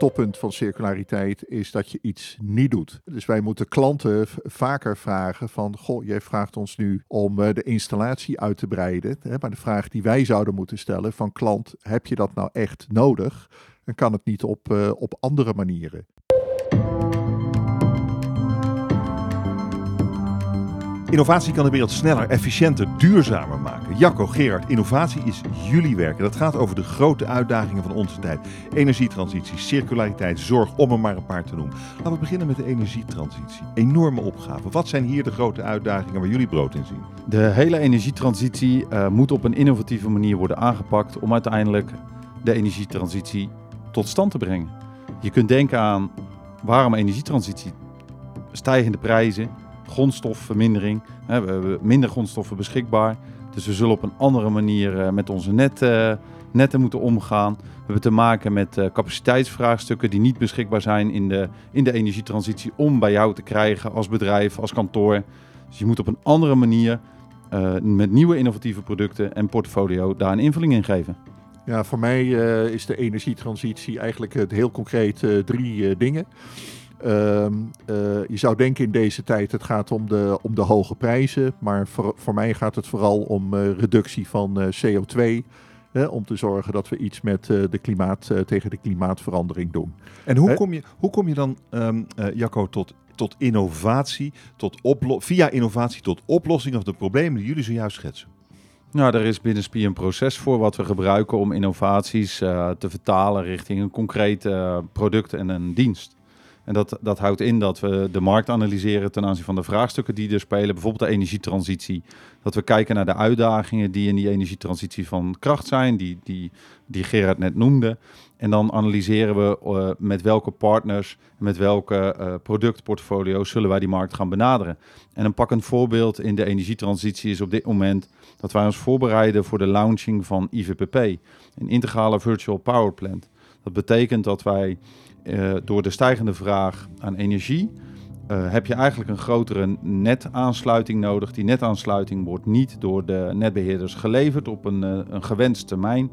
toppunt van circulariteit is dat je iets niet doet. Dus wij moeten klanten vaker vragen van, goh, jij vraagt ons nu om eh, de installatie uit te breiden. Hè, maar de vraag die wij zouden moeten stellen van klant, heb je dat nou echt nodig? En kan het niet op, uh, op andere manieren? Innovatie kan de wereld sneller, efficiënter, duurzamer maken. Jacco, Gerard, innovatie is jullie werk. dat gaat over de grote uitdagingen van onze tijd. Energietransitie, circulariteit, zorg, om er maar een paar te noemen. Laten we beginnen met de energietransitie. Enorme opgave. Wat zijn hier de grote uitdagingen waar jullie brood in zien? De hele energietransitie uh, moet op een innovatieve manier worden aangepakt om uiteindelijk de energietransitie tot stand te brengen. Je kunt denken aan waarom energietransitie? Stijgende prijzen, grondstofvermindering. We hebben minder grondstoffen beschikbaar. Dus we zullen op een andere manier eh, met onze net, uh, netten moeten omgaan. We hebben te maken met uh, capaciteitsvraagstukken die niet beschikbaar zijn in de, in de energietransitie om bij jou te krijgen als bedrijf, als kantoor. Dus je moet op een andere manier met nieuwe innovatieve producten en portfolio daar een invulling in geven. Ja, voor mij is de energietransitie eigenlijk heel concreet drie dingen. Ehm, eh, je zou denken in deze tijd het gaat om de, om de hoge prijzen, maar voor, voor mij gaat het vooral om uh, reductie van uh, CO2. om te zorgen dat we iets met de klimaat, tegen de klimaatverandering doen. En hoe, kom, je, hoe kom je dan, um, Jacco, tot, tot innovatie, tot via innovatie tot oplossing van de problemen die jullie zojuist schetsen? Nou, er is binnen SPI een proces voor wat we gebruiken om innovaties te vertalen richting een concreet product en een dienst. En dat, dat houdt in dat we de markt analyseren ten aanzien van de vraagstukken die er spelen. Bijvoorbeeld de energietransitie. Dat we kijken naar de uitdagingen die in die energietransitie van kracht zijn, die, die, die Gerard net noemde. En dan analyseren we uh, met welke partners, met welke uh, productportfolio's zullen wij die markt gaan benaderen. En een pakkend voorbeeld in de energietransitie is op dit moment dat wij ons voorbereiden voor de launching van IVPP, een integrale virtual power plant. Dat betekent dat wij uh, door de stijgende vraag aan energie uh, heb je eigenlijk een grotere netaansluiting nodig. Die netaansluiting wordt niet door de netbeheerders geleverd op een, uh, een gewenst termijn.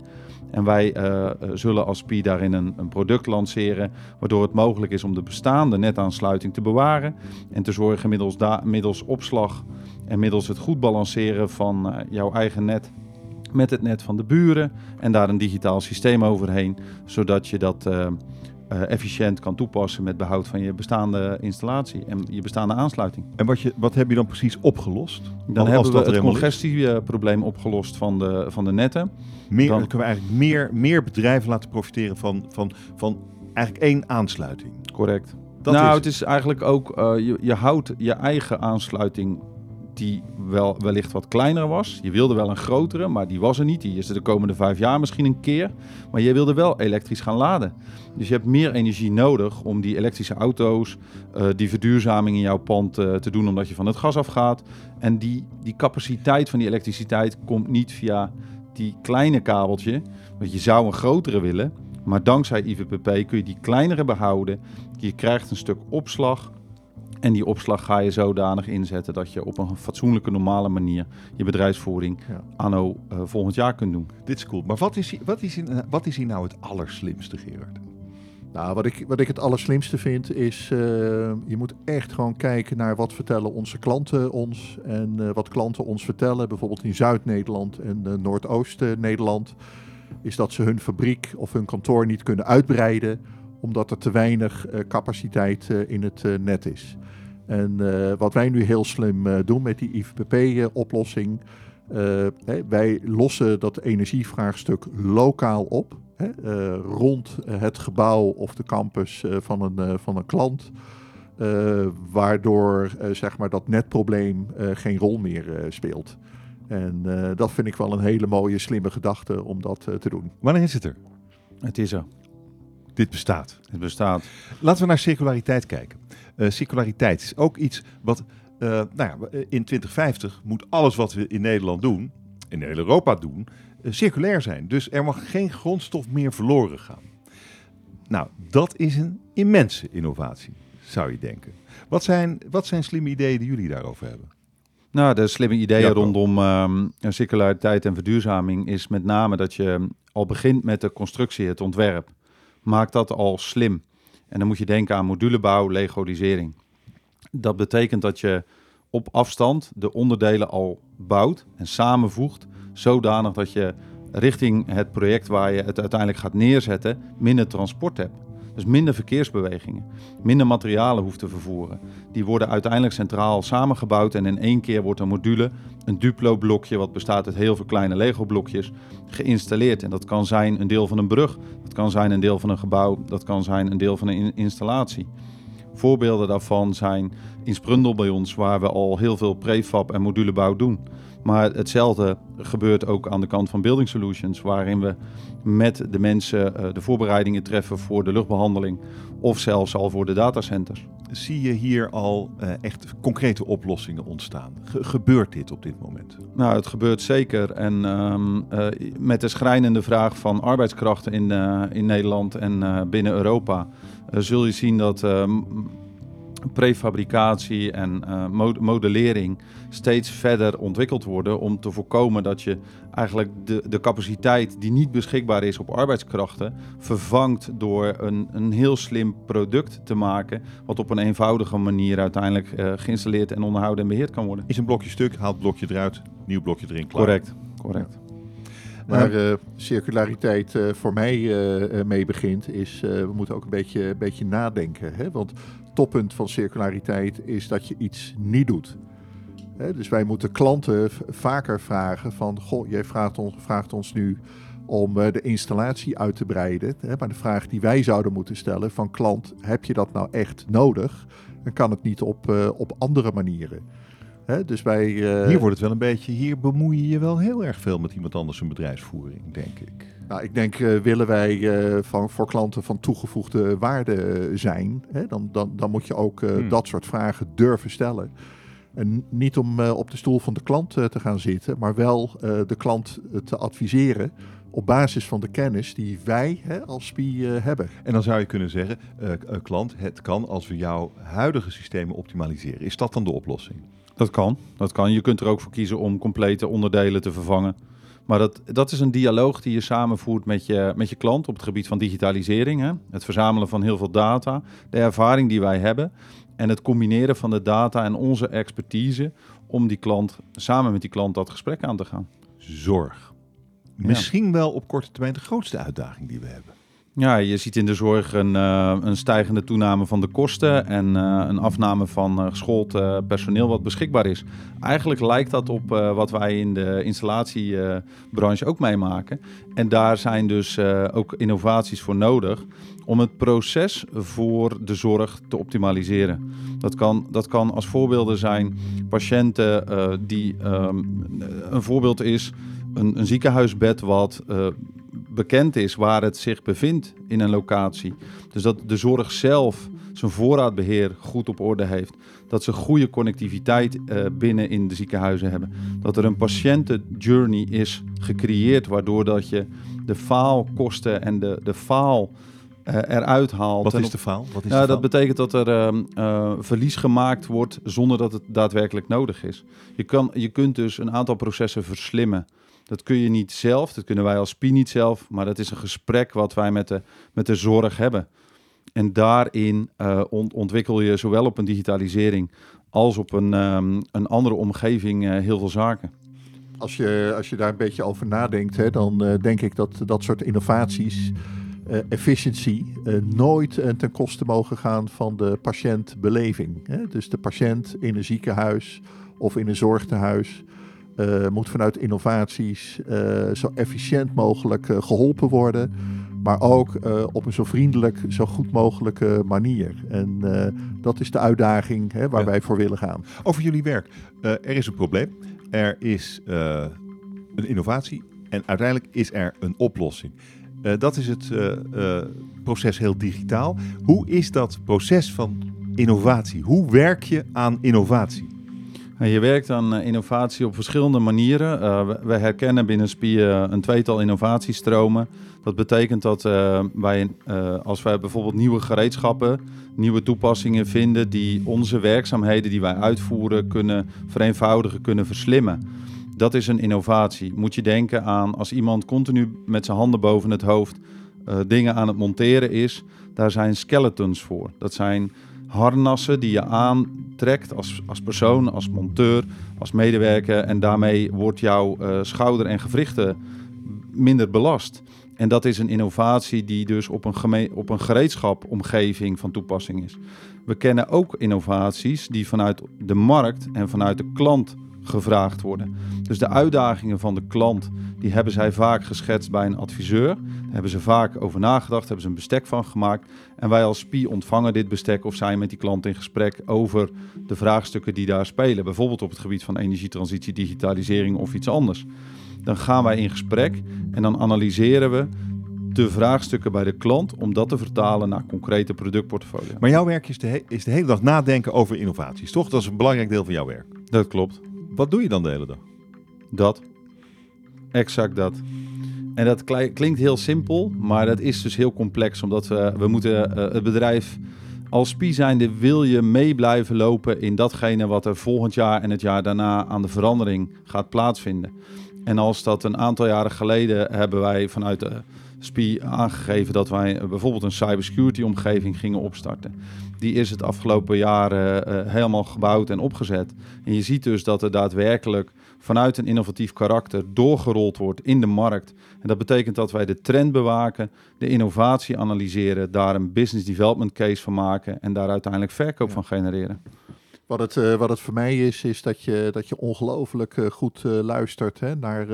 En wij zullen als PI daarin een, een, product lanceren, waardoor het mogelijk is om de bestaande netaansluiting te bewaren en te zorgen middels, middels opslag en middels het goed balanceren van jouw eigen net met het net van de buren en daar een digitaal systeem overheen, zodat je dat uh, efficiënt kan toepassen met behoud van je bestaande installatie en je bestaande aansluiting. En wat, je, wat heb je dan precies opgelost? Dan hebben we het congestieprobleem opgelost van de, van de netten. Meer, dan kunnen we eigenlijk meer, meer bedrijven laten profiteren van, van, van eigenlijk één aansluiting. Correct. Dat nou, is... het is eigenlijk ook, uh, je, je houdt je eigen aansluiting die wel wellicht wat kleiner was. Je wilde wel een grotere, maar die was er niet. Die is er de komende vijf jaar misschien een keer. Maar je wilde wel elektrisch gaan laden. Dus je hebt meer energie nodig om die elektrische auto's, uh, die verduurzaming in jouw pand uh, te doen omdat je van het gas afgaat. En die, die capaciteit van die elektriciteit komt niet via die kleine kabeltje. Want je zou een grotere willen. Maar dankzij IVPP kun je die kleinere behouden. Je krijgt een stuk opslag en die opslag ga je zodanig inzetten dat je op een fatsoenlijke, normale manier je bedrijfsvoering ja. anno uh, volgend jaar kunt doen. Dit is cool. Maar wat is, wat is, in, wat is hier nou het allerslimste, Gerard? Nou, wat ik, wat ik het allerslimste vind is, uh, je moet echt gewoon kijken naar wat vertellen onze klanten ons en uh, wat klanten ons vertellen. Bijvoorbeeld in Zuid-Nederland en uh, Noordoost-Nederland is dat ze hun fabriek of hun kantoor niet kunnen uitbreiden omdat er te weinig capaciteit in het net is. En uh, wat wij nu heel slim uh, doen met die IVPP-oplossing, uh, wij lossen dat energievraagstuk lokaal op. Hè, rond het gebouw of de campus van, een, van een klant. waardoor zeg maar dat netprobleem geen rol meer speelt. En dat vind ik wel een hele mooie, slimme gedachte om dat te doen. Wanneer is het er? Het is er. Dit bestaat. Het bestaat. Laten we naar circulariteit kijken. Uh, circulariteit is ook iets wat, uh, nou ja, in 2050 moet alles wat we in Nederland doen, in heel Europa doen, uh, circulair zijn. Dus er mag geen grondstof meer verloren gaan. Nou, dat is een immense innovatie, zou je denken. Wat zijn, wat zijn slimme ideeën die jullie daarover hebben? Nou, de slimme ideeën rondom um, circulariteit en verduurzaming is met name dat je al begint met de constructie, het ontwerp. Maakt dat al slim. En dan moet je denken aan modulebouw, legolisering. Dat betekent dat je op afstand de onderdelen al bouwt en samenvoegt, zodanig dat je richting het project waar je het uiteindelijk gaat neerzetten, minder transport hebt. Dus minder verkeersbewegingen, minder materialen hoeft te vervoeren. Die worden uiteindelijk centraal samengebouwd en in één keer wordt een module, een Duplo-blokje, wat bestaat uit heel veel kleine Lego-blokjes, geïnstalleerd. En dat kan zijn een deel van een brug, dat kan zijn een deel van een gebouw, dat kan zijn een deel van een installatie. Voorbeelden daarvan zijn in Sprundel bij ons, waar we al heel veel prefab en modulebouw doen. Maar hetzelfde gebeurt ook aan de kant van Building Solutions, waarin we met de mensen uh, de voorbereidingen treffen voor de luchtbehandeling of zelfs al voor de datacenters. Zie je hier al uh, echt concrete oplossingen ontstaan? Ge gebeurt dit op dit moment? Nou, het gebeurt zeker. En um, uh, met de schrijnende vraag van arbeidskrachten in, in Nederland en binnen Europa, zul je zien dat ehm, prefabricatie en uh, modellering steeds verder ontwikkeld worden om te voorkomen dat je eigenlijk de, de capaciteit die niet beschikbaar is op arbeidskrachten vervangt door een, een heel slim product te maken wat op een eenvoudige manier uiteindelijk uh, geïnstalleerd en onderhouden en beheerd kan worden. Is een blokje stuk, haalt het blokje eruit, nieuw blokje erin, klaar. Correct, correct. Waar uh, circulariteit uh, voor mij uh, mee begint, is we moeten ook een beetje, beetje nadenken. Hè? Want toppunt van circulariteit is dat je iets niet doet. Hè? Dus wij moeten klanten vaker vragen van, goh, jij vraagt ons, vraagt ons nu om de installatie uit te breiden. Hè? Maar de vraag die wij zouden moeten stellen van klant, heb je dat nou echt nodig? Dan kan het niet op, op andere manieren. He, dus wij, uh... Hier wordt het wel een beetje, hier bemoei je je wel heel erg veel met iemand anders een bedrijfsvoering, denk ik. Nou, ik denk, uh, willen wij uh, van, voor klanten van toegevoegde waarde zijn, hè, dan, dan, dan moet je ook hmm. dat soort vragen durven stellen. En niet om op de stoel van de klant te gaan zitten, maar wel de klant te adviseren op basis van de kennis die wij hè, als SPI hebben. En dan zou je kunnen zeggen, klant, het kan als we jouw huidige systemen optimaliseren. Is dat dan de oplossing? Dat kan, dat kan. Je kunt er ook voor kiezen om complete onderdelen te vervangen. Maar dat, dat is een dialoog die je samenvoert met je, met je klant op het gebied van digitalisering. Hè? Het verzamelen van heel veel data, de ervaring die wij hebben en het combineren van de data en onze expertise om die klant, samen met die klant dat gesprek aan te gaan. Zorg. Misschien wel op korte termijn de grootste uitdaging die we hebben. Ja, je ziet in de zorg een, uh, een stijgende toename van de kosten en uh, een afname van uh, geschoold personeel wat beschikbaar is. Eigenlijk lijkt dat op wat wij in de installatiebranche ook meemaken. En daar zijn dus ook innovaties voor nodig om het proces voor de zorg te optimaliseren. Dat kan, dat kan als voorbeelden zijn patiënten die um, een voorbeeld is een, een ziekenhuisbed wat bekend is waar het zich bevindt in een locatie. Dus dat de zorg zelf zijn voorraadbeheer goed op orde heeft. Dat ze goede connectiviteit uh, binnen in de ziekenhuizen hebben. Dat er een patiëntenjourney is gecreëerd waardoor dat je de faalkosten en de, de faal uh, eruit haalt. Wat is de faal? Wat is ja, de dat betekent dat er uh, verlies gemaakt wordt zonder dat het daadwerkelijk nodig is. Je, kan, je kunt dus een aantal processen verslimmen. Dat kun je niet zelf, dat kunnen wij als SPI niet zelf, maar dat is een gesprek wat wij met de, met de zorg hebben. En daarin uh, ontwikkel je zowel op een digitalisering als op een, um, een andere omgeving uh, heel veel zaken. Als je, als je daar een beetje over nadenkt, hè, dan uh, denk ik dat dat soort innovaties, efficiency, nooit ten koste mogen gaan van de patiëntbeleving. Hè? Dus de patiënt in een ziekenhuis of in een zorgtehuis uh, moet vanuit innovaties uh, zo efficiënt mogelijk uh, geholpen worden, maar ook op een zo vriendelijk, zo goed mogelijke manier. En dat is de uitdaging hè, waar ja. wij voor willen gaan. Over jullie werk. er is een probleem, er is een innovatie en uiteindelijk is er een oplossing. dat is het proces heel digitaal. Hoe is dat proces van innovatie? Hoe werk je aan innovatie? Je werkt aan eh, innovatie op verschillende manieren. Uh, we herkennen binnen SPI uh, een tweetal innovatiestromen. Dat betekent dat wij, als wij bijvoorbeeld nieuwe gereedschappen, nieuwe toepassingen vinden die onze werkzaamheden die wij uitvoeren kunnen vereenvoudigen, kunnen verslimmen. Dat is een innovatie. Moet je denken aan als iemand continu met zijn handen boven het hoofd eh, dingen aan het monteren is, daar zijn skeletons voor. Dat zijn harnassen die je aantrekt als, als persoon, als monteur, als medewerker. En daarmee wordt jouw uh, schouder en gewrichten minder belast. En dat is een innovatie die dus op een, op een gereedschapomgeving van toepassing is. We kennen ook innovaties die vanuit de markt en vanuit de klant gevraagd worden. Dus de uitdagingen van de klant, die hebben zij vaak geschetst bij een adviseur. Daar hebben ze vaak over nagedacht, hebben ze een bestek van gemaakt. En wij als SPI ontvangen dit bestek of zijn met die klant in gesprek over de vraagstukken die daar spelen. Bijvoorbeeld op het gebied van energietransitie, digitalisering of iets anders. Dan gaan wij in gesprek en dan analyseren we de vraagstukken bij de klant om dat te vertalen naar concrete productportfolio. Maar jouw werk is de, is de hele dag nadenken over innovaties, toch? Dat is een belangrijk deel van jouw werk. Dat klopt. Wat doe je dan de hele dag? Dat. Exact dat. En dat klinkt heel simpel, maar dat is dus heel complex, omdat we, we moeten uh, het bedrijf als SPI zijnde wil je mee blijven lopen in datgene wat er volgend jaar en het jaar daarna aan de verandering gaat plaatsvinden. En als dat een aantal jaren geleden hebben wij vanuit de SPI aangegeven dat wij bijvoorbeeld een cybersecurity omgeving gingen opstarten. Die is het afgelopen jaar uh, helemaal gebouwd en opgezet. En je ziet dus dat er daadwerkelijk vanuit een innovatief karakter doorgerold wordt in de markt. En dat betekent dat wij de trend bewaken, de innovatie analyseren, daar een business development case van maken en daar uiteindelijk verkoop van genereren. Wat het, uh, wat het voor mij is, is dat je, dat je ongelooflijk uh, goed uh, luistert hè, naar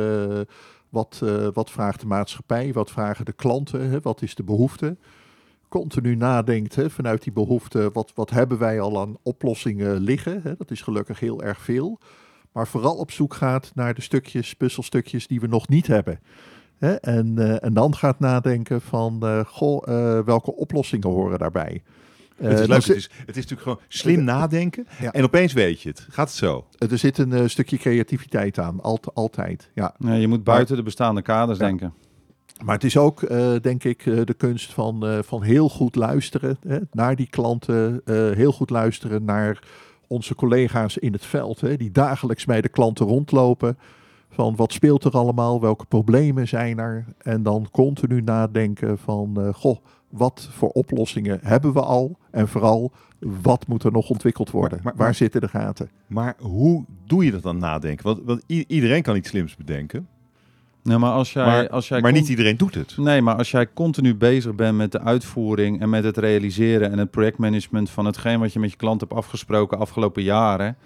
wat, wat vraagt de maatschappij, wat vragen de klanten, hè, wat is de behoefte. Continu nadenkt hè, vanuit die behoefte, wat, wat hebben wij al aan oplossingen liggen. Hè, dat is gelukkig heel erg veel. Maar vooral op zoek gaat naar de stukjes, puzzelstukjes die we nog niet hebben. Hè, en, en dan gaat nadenken van, goh, welke oplossingen horen daarbij. Uh, het, is leuk, het, is, het is natuurlijk gewoon slim nadenken en opeens weet je het. Gaat het zo? Er zit een uh, stukje creativiteit aan, Alt, altijd. Ja. ja. je moet buiten de bestaande kaders ja. denken. Maar het is ook, uh, denk ik, de kunst van, van heel goed luisteren hè, naar die klanten. heel goed luisteren naar onze collega's in het veld, hè, die dagelijks bij de klanten rondlopen. Van wat speelt er allemaal, welke problemen zijn er? En dan continu nadenken van, goh, wat voor oplossingen hebben we al? En vooral, wat moet er nog ontwikkeld worden? Maar, Waar zitten de gaten? Maar hoe doe je dat dan nadenken? Want, want iedereen kan iets slims bedenken. Nee, maar als jij, maar, als jij maar niet iedereen doet het. Nee, maar als jij continu bezig bent met de uitvoering en met het realiseren en het projectmanagement van hetgeen wat je met je klant hebt afgesproken afgelopen jaren,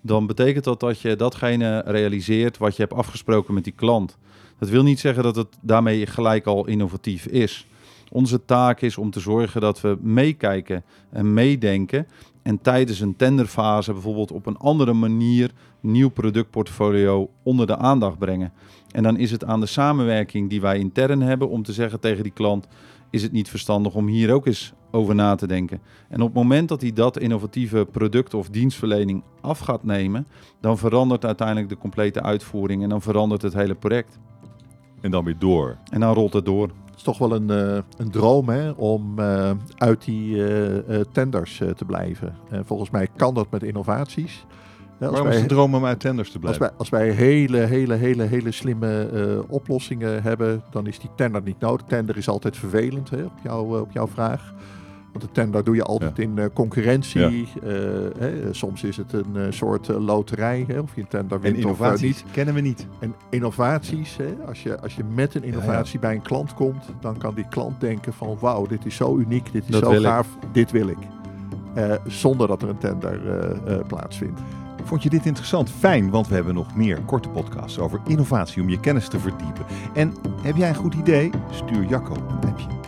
dan betekent dat dat je datgene realiseert wat je hebt afgesproken met die klant. Dat wil niet zeggen dat het daarmee gelijk al innovatief is. Onze taak is om te zorgen dat we meekijken en meedenken. En tijdens een tenderfase bijvoorbeeld op een andere manier nieuw productportfolio onder de aandacht brengen. En dan is het aan de samenwerking die wij intern hebben om te zeggen tegen die klant: is het niet verstandig om hier ook eens over na te denken? En op het moment dat hij dat innovatieve product of dienstverlening af gaat nemen, dan verandert uiteindelijk de complete uitvoering en dan verandert het hele project. En dan weer door. En dan rolt het door is toch wel een, uh, een droom hè, om uh, uit die uh, tenders te blijven. volgens mij kan dat met innovaties. Waarom wij, is het droom om uit tenders te blijven? Als wij, als wij hele, hele, hele, hele slimme oplossingen hebben, dan is die tender niet nodig. Tender is altijd vervelend hè, op, jou, op jouw vraag. Want de tender doe je altijd in uh, concurrentie. Ja. Uh, hè, soms is het een uh, soort loterij, hè, of je een tender wint en innovaties of niet. kennen we niet. En innovaties, hè, als, je, als je met een innovatie ja, bij een klant komt, dan kan die klant denken van wauw, dit is zo uniek, dit is dat zo gaaf, ik. dit wil ik. zonder dat er een tender plaatsvindt. Vond je dit interessant? Fijn, want we hebben nog meer korte podcasts over innovatie om je kennis te verdiepen. En heb jij een goed idee? Stuur Jacco een appje.